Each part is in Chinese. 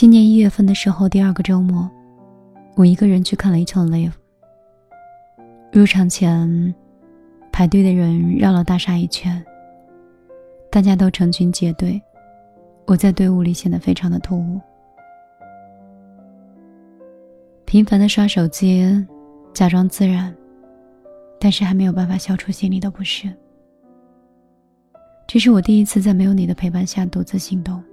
今年一月份的时候，第二个周末，我一个人去看了一场 live。入场前，排队的人绕了大厦一圈，大家都成群结队，我在队伍里显得非常的突兀。频繁的刷手机，假装自然，但是还没有办法消除心里的不适。这是我第一次在没有你的陪伴下独自行动。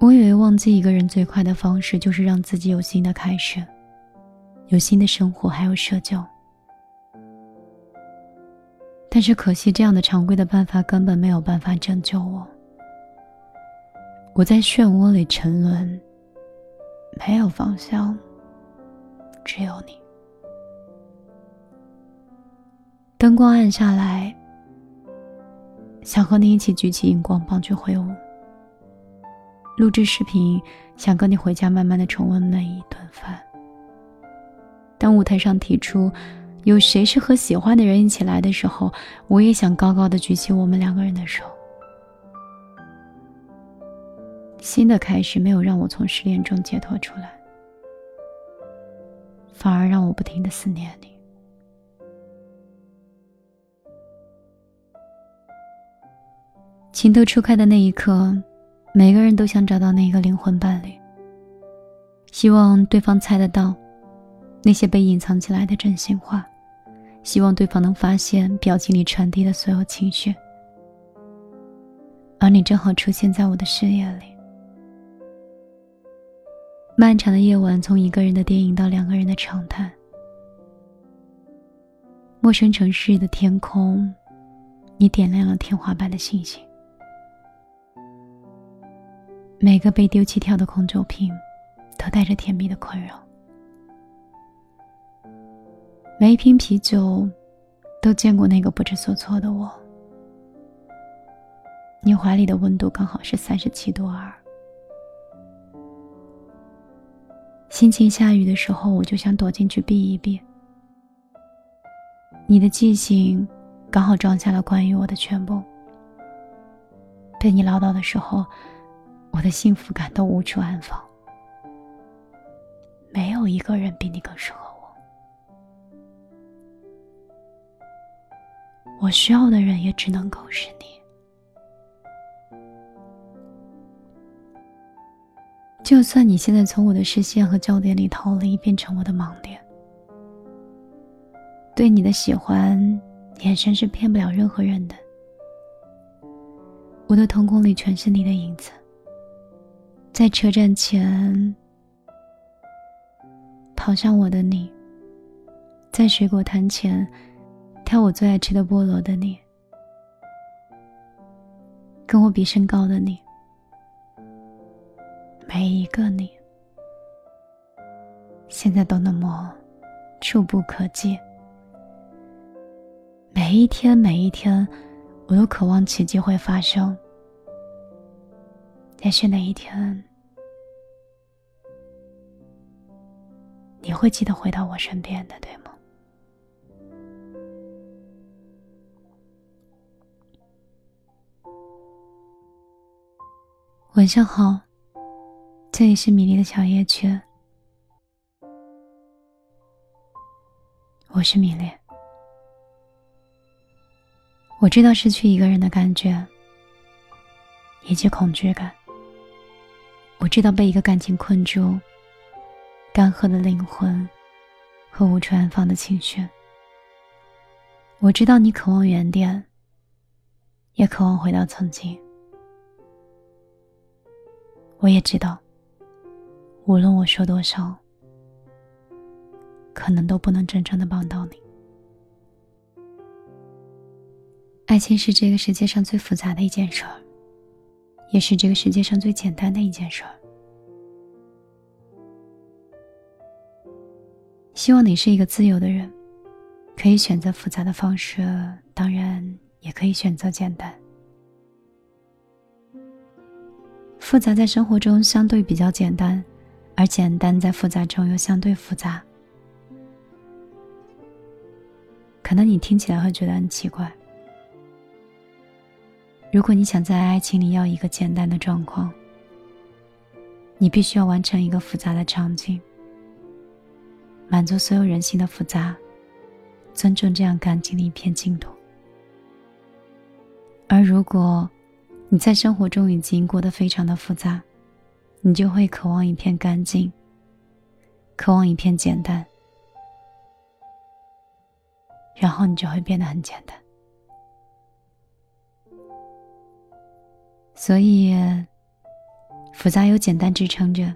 我以为忘记一个人最快的方式就是让自己有新的开始，有新的生活，还有社交。但是可惜，这样的常规的办法根本没有办法拯救我。我在漩涡里沉沦，没有方向，只有你。灯光暗下来，想和你一起举起荧光棒去挥舞。录制视频，想跟你回家，慢慢的重温每一顿饭。当舞台上提出有谁是和喜欢的人一起来的时候，我也想高高的举起我们两个人的手。新的开始没有让我从失恋中解脱出来，反而让我不停的思念你。情窦初开的那一刻。每个人都想找到那个灵魂伴侣，希望对方猜得到那些被隐藏起来的真心话，希望对方能发现表情里传递的所有情绪。而你正好出现在我的视野里。漫长的夜晚，从一个人的电影到两个人的长谈。陌生城市的天空，你点亮了天花板的星星。每个被丢弃掉的空酒瓶，都带着甜蜜的困扰。每一瓶啤酒，都见过那个不知所措的我。你怀里的温度刚好是三十七度二。心情下雨的时候，我就想躲进去避一避。你的记性，刚好装下了关于我的全部。被你唠叨的时候。我的幸福感都无处安放，没有一个人比你更适合我。我需要的人也只能够是你。就算你现在从我的视线和焦点里逃离，变成我的盲点，对你的喜欢，眼神是骗不了任何人的。我的瞳孔里全是你的影子。在车站前跑向我的你，在水果摊前挑我最爱吃的菠萝的你，跟我比身高的你，每一个你，现在都那么触不可及。每一天，每一天，我都渴望奇迹会发生。也许哪一天，你会记得回到我身边的，对吗？晚上好，这里是米粒的小夜曲，我是米粒。我知道失去一个人的感觉，以及恐惧感。我知道被一个感情困住，干涸的灵魂和无处安放的情绪。我知道你渴望原点，也渴望回到曾经。我也知道，无论我说多少，可能都不能真正的帮到你。爱情是这个世界上最复杂的一件事儿。也是这个世界上最简单的一件事儿。希望你是一个自由的人，可以选择复杂的方式，当然也可以选择简单。复杂在生活中相对比较简单，而简单在复杂中又相对复杂。可能你听起来会觉得很奇怪。如果你想在爱情里要一个简单的状况，你必须要完成一个复杂的场景，满足所有人性的复杂，尊重这样感情的一片净土。而如果你在生活中已经过得非常的复杂，你就会渴望一片干净，渴望一片简单，然后你就会变得很简单。所以，复杂有简单支撑着，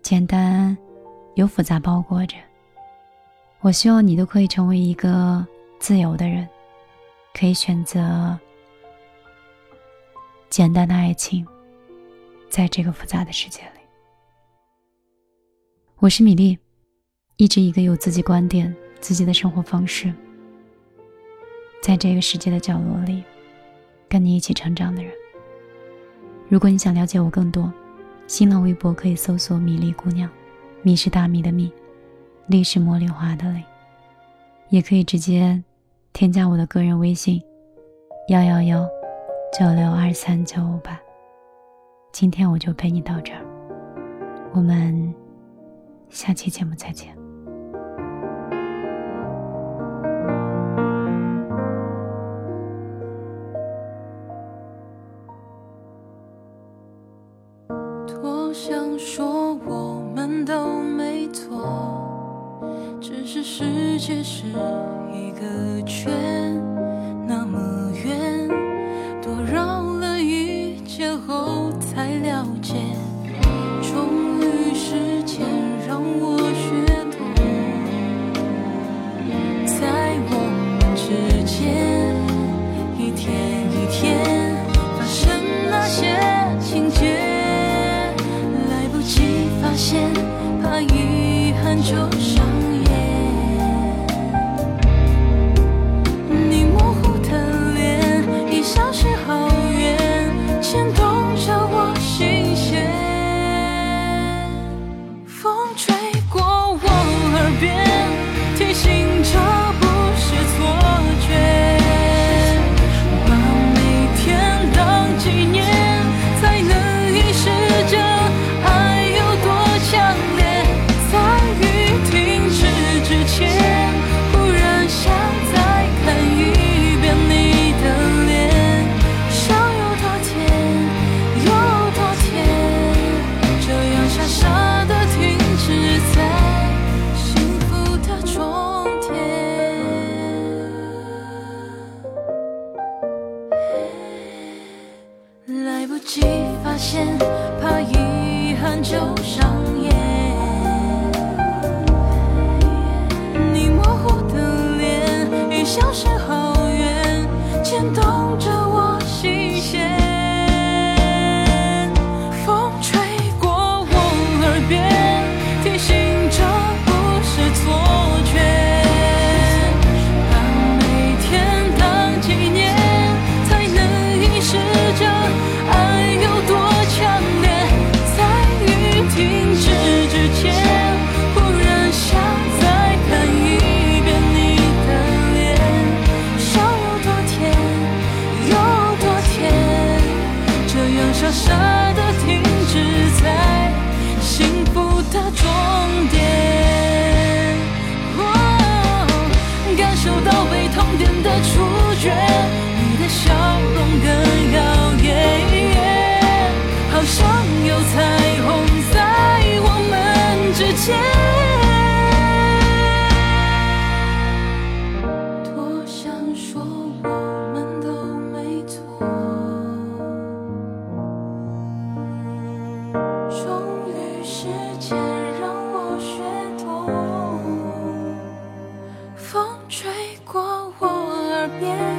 简单有复杂包裹着。我希望你都可以成为一个自由的人，可以选择简单的爱情，在这个复杂的世界里。我是米粒，一直一个有自己观点、自己的生活方式，在这个世界的角落里，跟你一起成长的人。如果你想了解我更多，新浪微博可以搜索“米粒姑娘”，米是大米的米，粒是茉莉花的粒，也可以直接添加我的个人微信：幺幺幺九六二三九五八。今天我就陪你到这儿，我们下期节目再见。都没错，只是世界是一个圈，那么远，多绕了一圈后才了解，终于时间让我忧伤。伤 yeah.